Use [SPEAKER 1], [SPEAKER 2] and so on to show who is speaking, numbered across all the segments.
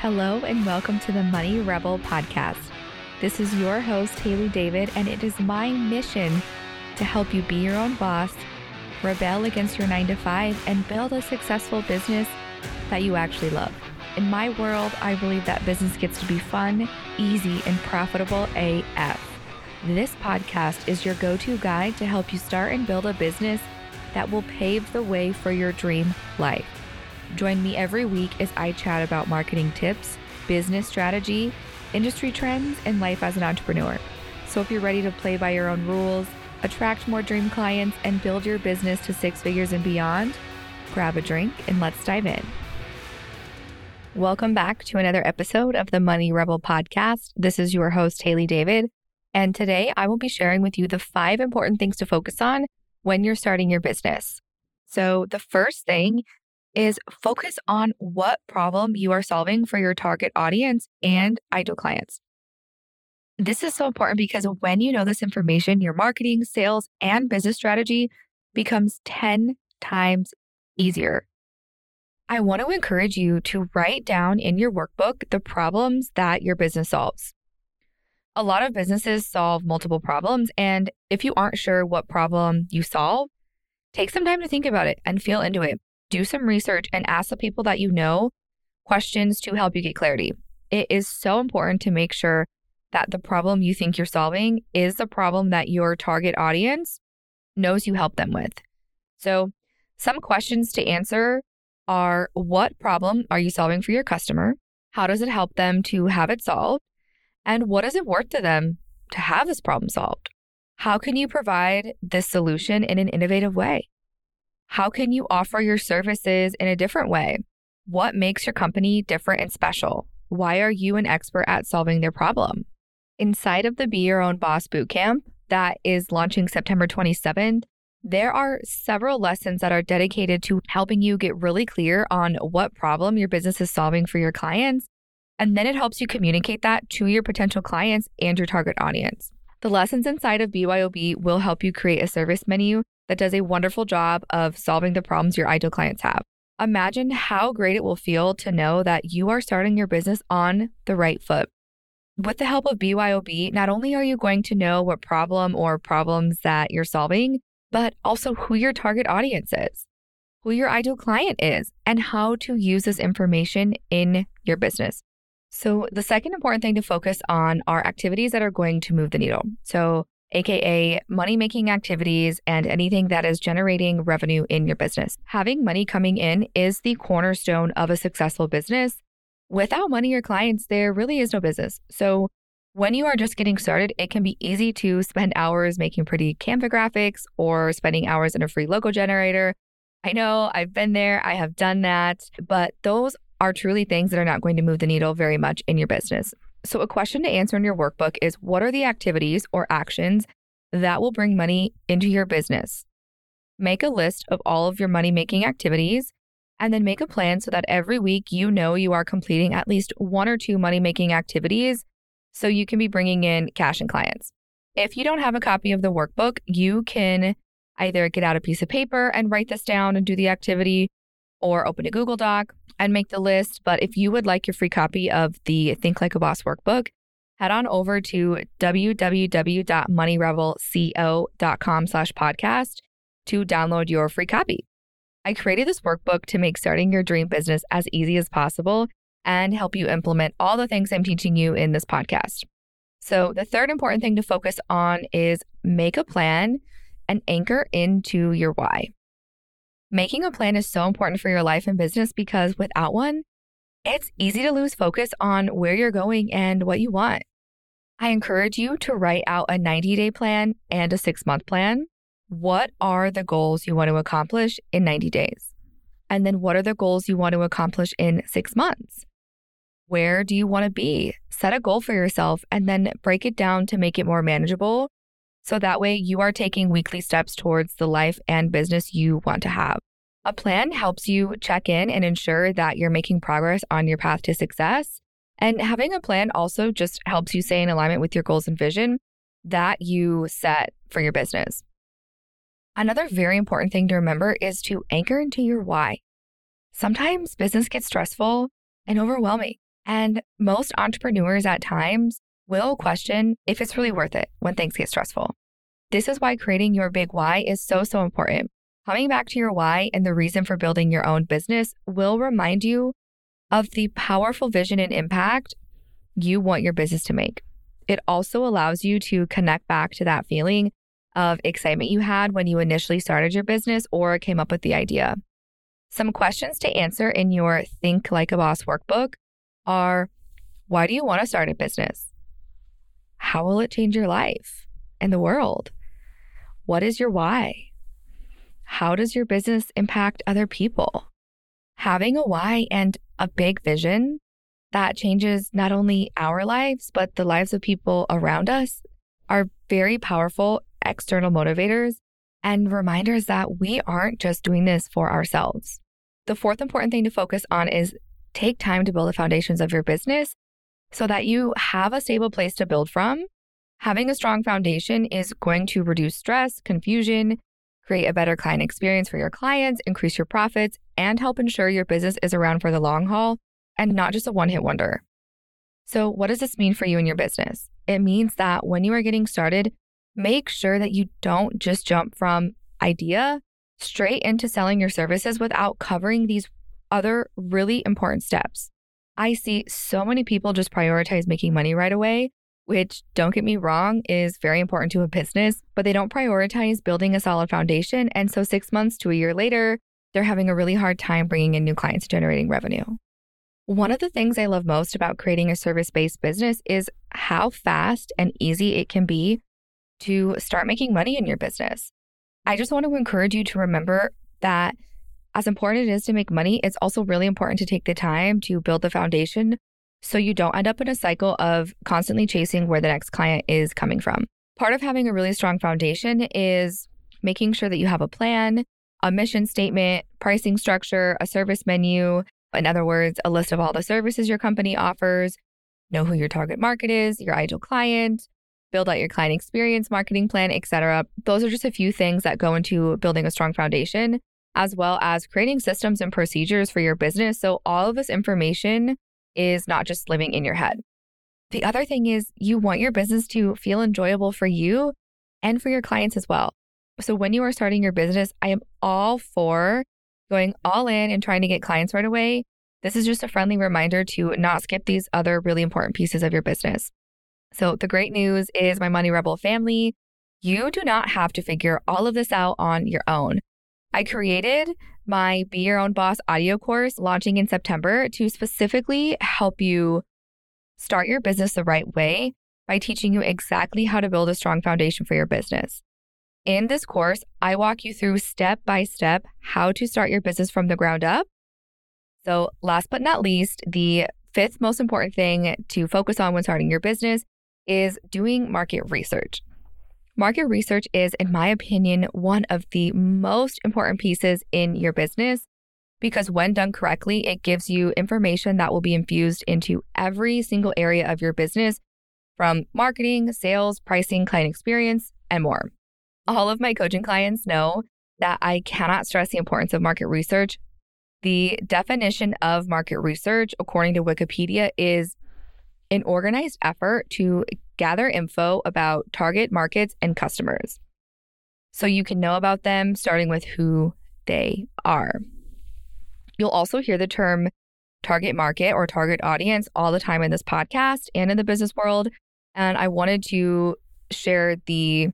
[SPEAKER 1] Hello, and welcome to the Money Rebel podcast. This is your host, Haley David, and it is my mission to help you be your own boss, rebel against your nine to five, and build a successful business that you actually love. In my world, I believe that business gets to be fun, easy, and profitable AF. This podcast is your go to guide to help you start and build a business that will pave the way for your dream life. Join me every week as I chat about marketing tips, business strategy, industry trends, and life as an entrepreneur. So if you're ready to play by your own rules, attract more dream clients, and build your business to six figures and beyond, grab a drink and let's dive in. Welcome back to another episode of the Money Rebel podcast. This is your host, Haley David. And today I will be sharing with you the five important things to focus on when you're starting your business. So, the first thing is focus on what problem you are solving for your target audience and ideal clients. This is so important because when you know this information, your marketing, sales, and business strategy becomes 10 times easier. I want to encourage you to write down in your workbook the problems that your business solves. A lot of businesses solve multiple problems, and if you aren't sure what problem you solve, take some time to think about it and feel into it do some research and ask the people that you know questions to help you get clarity. It is so important to make sure that the problem you think you're solving is the problem that your target audience knows you help them with. So, some questions to answer are what problem are you solving for your customer? How does it help them to have it solved? And what is it worth to them to have this problem solved? How can you provide this solution in an innovative way? How can you offer your services in a different way? What makes your company different and special? Why are you an expert at solving their problem? Inside of the Be Your Own Boss Bootcamp that is launching September 27th, there are several lessons that are dedicated to helping you get really clear on what problem your business is solving for your clients. And then it helps you communicate that to your potential clients and your target audience. The lessons inside of BYOB will help you create a service menu that does a wonderful job of solving the problems your ideal clients have. Imagine how great it will feel to know that you are starting your business on the right foot. With the help of BYOB, not only are you going to know what problem or problems that you're solving, but also who your target audience is, who your ideal client is, and how to use this information in your business. So, the second important thing to focus on are activities that are going to move the needle. So, aka money making activities and anything that is generating revenue in your business. Having money coming in is the cornerstone of a successful business. Without money or clients, there really is no business. So, when you are just getting started, it can be easy to spend hours making pretty Canva graphics or spending hours in a free logo generator. I know I've been there, I have done that, but those are truly things that are not going to move the needle very much in your business. So, a question to answer in your workbook is what are the activities or actions that will bring money into your business? Make a list of all of your money making activities and then make a plan so that every week you know you are completing at least one or two money making activities so you can be bringing in cash and clients. If you don't have a copy of the workbook, you can either get out a piece of paper and write this down and do the activity, or open a Google Doc and make the list. But if you would like your free copy of the Think Like a Boss workbook, head on over to www.moneyrebelco.com slash podcast to download your free copy. I created this workbook to make starting your dream business as easy as possible and help you implement all the things I'm teaching you in this podcast. So, the third important thing to focus on is make a plan and anchor into your why. Making a plan is so important for your life and business because without one, it's easy to lose focus on where you're going and what you want. I encourage you to write out a 90 day plan and a six month plan. What are the goals you want to accomplish in 90 days? And then what are the goals you want to accomplish in six months? Where do you want to be? Set a goal for yourself and then break it down to make it more manageable so that way you are taking weekly steps towards the life and business you want to have. A plan helps you check in and ensure that you're making progress on your path to success. And having a plan also just helps you stay in alignment with your goals and vision that you set for your business. Another very important thing to remember is to anchor into your why. Sometimes business gets stressful and overwhelming. And most entrepreneurs at times will question if it's really worth it when things get stressful. This is why creating your big why is so, so important. Coming back to your why and the reason for building your own business will remind you of the powerful vision and impact you want your business to make. It also allows you to connect back to that feeling of excitement you had when you initially started your business or came up with the idea. Some questions to answer in your Think Like a Boss workbook are why do you want to start a business? How will it change your life and the world? What is your why? How does your business impact other people? Having a why and a big vision that changes not only our lives, but the lives of people around us are very powerful external motivators and reminders that we aren't just doing this for ourselves. The fourth important thing to focus on is take time to build the foundations of your business so that you have a stable place to build from. Having a strong foundation is going to reduce stress, confusion, create a better client experience for your clients, increase your profits, and help ensure your business is around for the long haul and not just a one hit wonder. So, what does this mean for you and your business? It means that when you are getting started, make sure that you don't just jump from idea straight into selling your services without covering these other really important steps. I see so many people just prioritize making money right away, which, don't get me wrong, is very important to a business, but they don't prioritize building a solid foundation. And so, six months to a year later, they're having a really hard time bringing in new clients, generating revenue. One of the things I love most about creating a service based business is how fast and easy it can be to start making money in your business. I just want to encourage you to remember that as important as it is to make money, it's also really important to take the time to build the foundation so you don't end up in a cycle of constantly chasing where the next client is coming from. Part of having a really strong foundation is making sure that you have a plan, a mission statement, pricing structure, a service menu. In other words, a list of all the services your company offers, know who your target market is, your ideal client, build out your client experience, marketing plan, etc. Those are just a few things that go into building a strong foundation, as well as creating systems and procedures for your business. So all of this information is not just living in your head. The other thing is you want your business to feel enjoyable for you and for your clients as well. So when you are starting your business, I am all for going all in and trying to get clients right away. This is just a friendly reminder to not skip these other really important pieces of your business. So, the great news is, my Money Rebel family, you do not have to figure all of this out on your own. I created my Be Your Own Boss audio course launching in September to specifically help you start your business the right way by teaching you exactly how to build a strong foundation for your business. In this course, I walk you through step by step how to start your business from the ground up. So, last but not least, the fifth most important thing to focus on when starting your business is doing market research. Market research is, in my opinion, one of the most important pieces in your business because when done correctly, it gives you information that will be infused into every single area of your business from marketing, sales, pricing, client experience, and more. All of my coaching clients know that I cannot stress the importance of market research. The definition of market research, according to Wikipedia, is an organized effort to gather info about target markets and customers so you can know about them starting with who they are. You'll also hear the term target market or target audience all the time in this podcast and in the business world. And I wanted to share the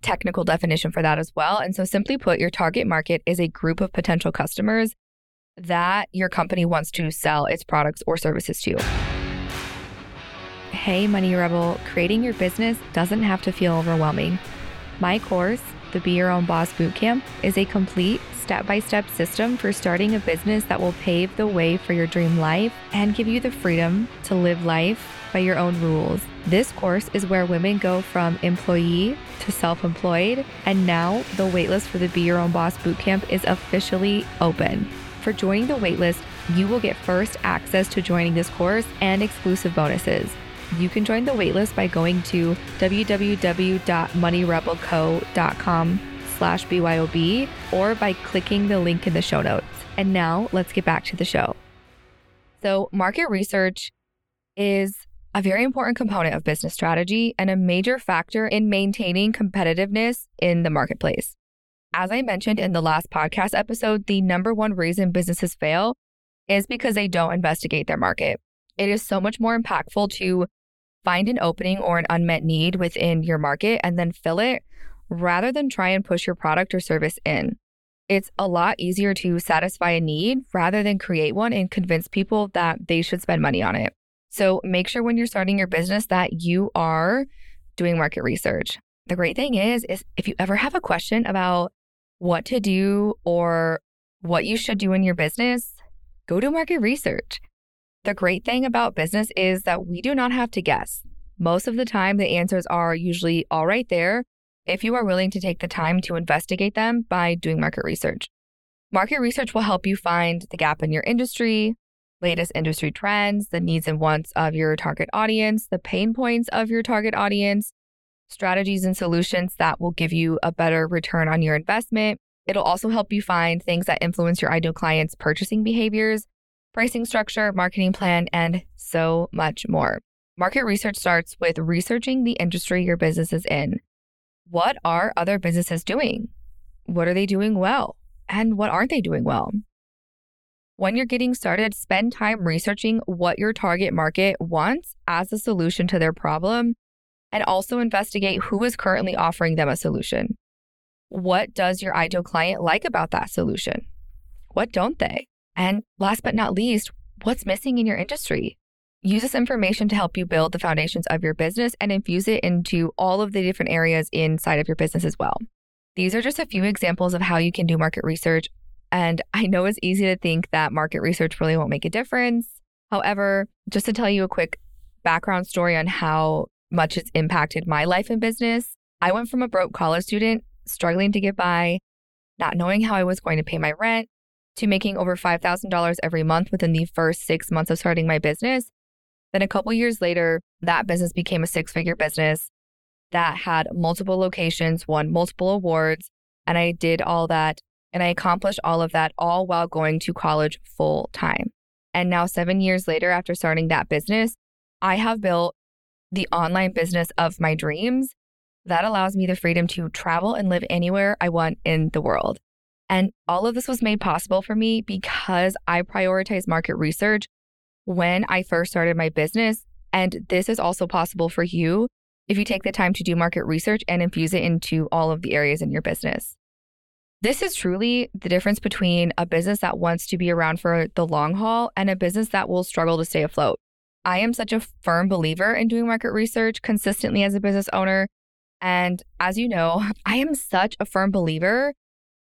[SPEAKER 1] technical definition for that as well. And so, simply put, your target market is a group of potential customers that your company wants to sell its products or services to. Hey, Money Rebel, creating your business doesn't have to feel overwhelming. My course, the Be Your Own Boss Bootcamp, is a complete step by step system for starting a business that will pave the way for your dream life and give you the freedom to live life by your own rules. This course is where women go from employee to self employed, and now the waitlist for the Be Your Own Boss Bootcamp is officially open. For joining the waitlist, you will get first access to joining this course and exclusive bonuses you can join the waitlist by going to www.moneyrebelco.com slash BYOB or by clicking the link in the show notes. And now let's get back to the show. So, market research is a very important component of business strategy and a major factor in maintaining competitiveness in the marketplace. As I mentioned in the last podcast episode, the number one reason businesses fail is because they don't investigate their market. It is so much more impactful to find an opening or an unmet need within your market and then fill it rather than try and push your product or service in. It's a lot easier to satisfy a need rather than create one and convince people that they should spend money on it. So make sure when you're starting your business that you are doing market research. The great thing is is if you ever have a question about what to do or what you should do in your business, go do market research. The great thing about business is that we do not have to guess. Most of the time, the answers are usually all right there if you are willing to take the time to investigate them by doing market research. Market research will help you find the gap in your industry, latest industry trends, the needs and wants of your target audience, the pain points of your target audience, strategies and solutions that will give you a better return on your investment. It'll also help you find things that influence your ideal clients' purchasing behaviors, pricing structure, marketing plan, and so much more. Market research starts with researching the industry your business is in. What are other businesses doing? What are they doing well? And what aren't they doing well? When you're getting started, spend time researching what your target market wants as a solution to their problem and also investigate who is currently offering them a solution. What does your ideal client like about that solution? What don't they? And last but not least, what's missing in your industry? Use this information to help you build the foundations of your business and infuse it into all of the different areas inside of your business as well. These are just a few examples of how you can do market research. And I know it's easy to think that market research really won't make a difference. However, just to tell you a quick background story on how much it's impacted my life and business, I went from a broke college student struggling to get by, not knowing how I was going to pay my rent, to making over $5,000 every month within the first six months of starting my business then a couple years later, that business became a six figure business that had multiple locations, won multiple awards. And I did all that and I accomplished all of that all while going to college full time. And now, seven years later, after starting that business, I have built the online business of my dreams that allows me the freedom to travel and live anywhere I want in the world. And all of this was made possible for me because I prioritize market research when I first started my business. And this is also possible for you if you take the time to do market research and infuse it into all of the areas in your business. This is truly the difference between a business that wants to be around for the long haul and a business that will struggle to stay afloat. I am such a firm believer in doing market research consistently as a business owner. And as you know, I am such a firm believer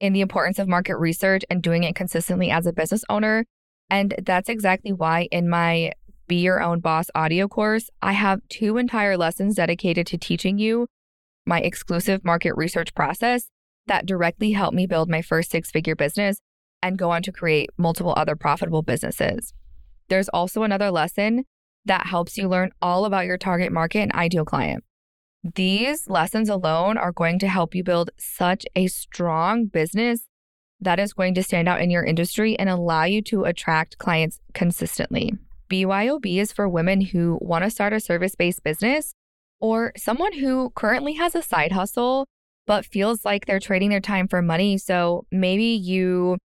[SPEAKER 1] in the importance of market research and doing it consistently as a business owner and that's exactly why in my Be Your Own Boss audio course, I have two entire lessons dedicated to teaching you my exclusive market research process that directly helped me build my first six figure business and go on to create multiple other profitable businesses. There's also another lesson that helps you learn all about your target market and ideal client. These lessons alone are going to help you build such a strong business that is going to stand out in your industry and allow you to attract clients consistently. BYOB is for women who want to start a service based business or someone who currently has a side hustle but feels like they're trading their time for money. So maybe you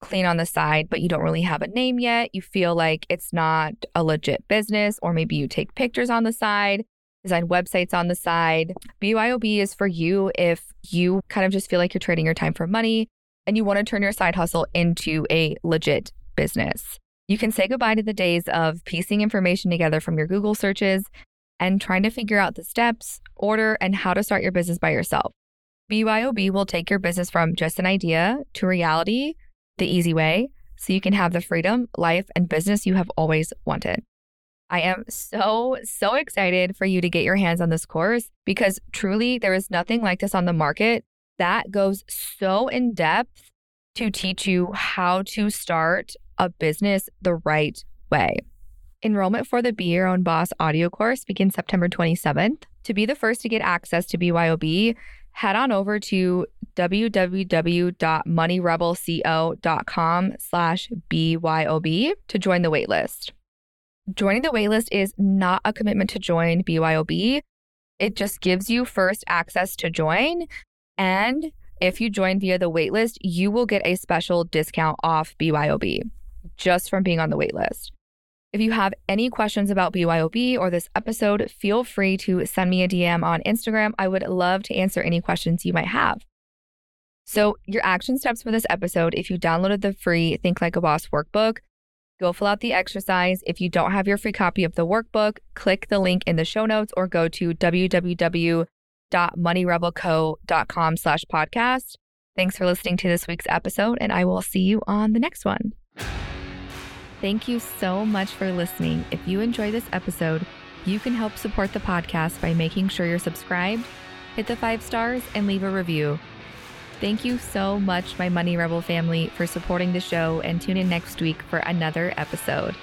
[SPEAKER 1] clean on the side, but you don't really have a name yet. You feel like it's not a legit business, or maybe you take pictures on the side, design websites on the side. BYOB is for you if you kind of just feel like you're trading your time for money and you want to turn your side hustle into a legit business. You can say goodbye to the days of piecing information together from your Google searches and trying to figure out the steps, order, and how to start your business by yourself. BYOB will take your business from just an idea to reality the easy way so you can have the freedom, life, and business you have always wanted. I am so, so excited for you to get your hands on this course because truly there is nothing like this on the market that goes so in depth to teach you how to start a business the right way. Enrollment for the Be Your Own Boss audio course begins September 27th. To be the first to get access to BYOB, head on over to www.moneyrebelco.com slash BYOB to join the waitlist. Joining the waitlist is not a commitment to join BYOB. It just gives you first access to join. And if you join via the waitlist, you will get a special discount off BYOB just from being on the waitlist. If you have any questions about BYOB or this episode, feel free to send me a DM on Instagram. I would love to answer any questions you might have. So, your action steps for this episode if you downloaded the free Think Like a Boss workbook, go fill out the exercise. If you don't have your free copy of the workbook, click the link in the show notes or go to www.moneyrebelco.com slash podcast. Thanks for listening to this week's episode, and I will see you on the next one. Thank you so much for listening. If you enjoy this episode, you can help support the podcast by making sure you're subscribed, hit the five stars, and leave a review. Thank you so much, my Money Rebel family, for supporting the show and tune in next week for another episode.